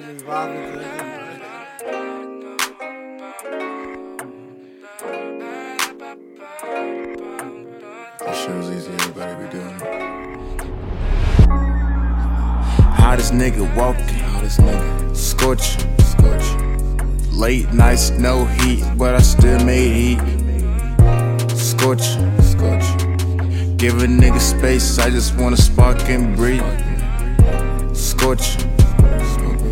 just vibing to it. Shit was easy, everybody be doing it. Hottest nigga walking, Hottest nigga, scorching. scorch. Late nights, no heat, but I still made heat. Scorching. Scorch. Give a nigga space, I just wanna spark and breathe. Scorching.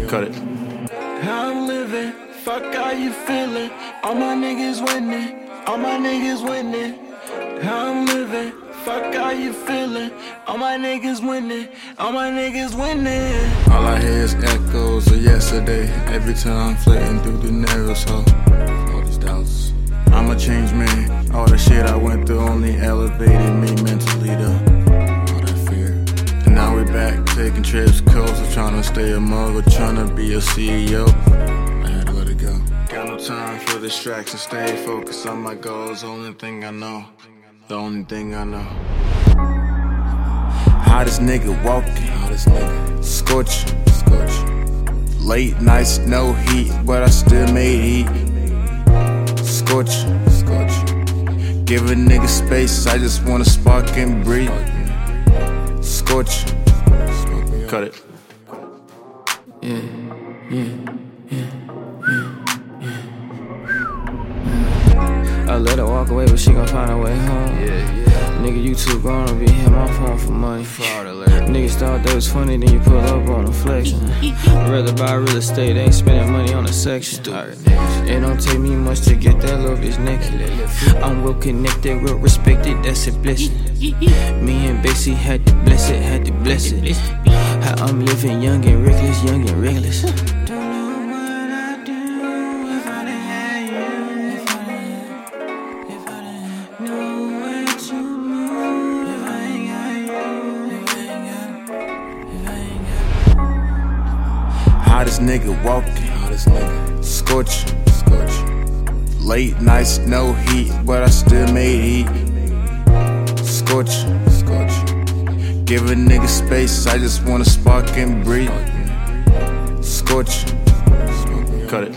Smoking. Cut it. How I'm living, fuck how you feeling. All my niggas winning, all my niggas winning. How I'm living, fuck how you feeling. All my niggas winning, all my niggas winning. All I hear is echoes of yesterday. Every time I'm flitting through the narrows, hole. All these doubts. I'm a changed man. All the shit I went through only elevated me mentally though. Trips coast, trying to stay a mogul, trying to be a CEO. I had to let it go. Got no time for distractions, stay focused on my goals. Only thing I know, the only thing I know. Hottest nigga walking, Hottest nigga, scorching. scorch. Late nights, no heat, but I still made heat. Scorching. Scorch. Give a nigga space, I just wanna spark and breathe. Scorching. Smoking. Cut it. Yeah, yeah, yeah, yeah, yeah. I let her walk away, but she gon' find her way home. Yeah, yeah. Nigga, you too grown to be hit my phone for money. Niggas thought that was funny, then you pull up on a flexion. I'd rather buy real estate, ain't spending money on a section. It don't take me much to get that little bitch naked. I'm well connected, well respected, that's a blessing. Me and Bessie had to bless it, had to bless it. How I'm living young and reckless, young and reckless. Don't know what I'd do if I didn't have you. If I didn't, if I didn't know where to move. If I ain't got you, if I ain't got, if I ain't got. Hottest nigga walking, Hottest nigga, scorching. scorch. Late nights, no heat, but I still made heat. Scorching. Give a nigga space, I just wanna spark and breathe. Scorch, Cut it.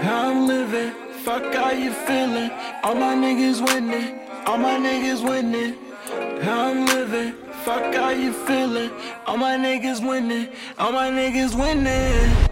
How I'm living, fuck how you feeling. All my niggas winning, all my niggas winning. How I'm living, fuck how you feeling. All my niggas winning, all my niggas winning.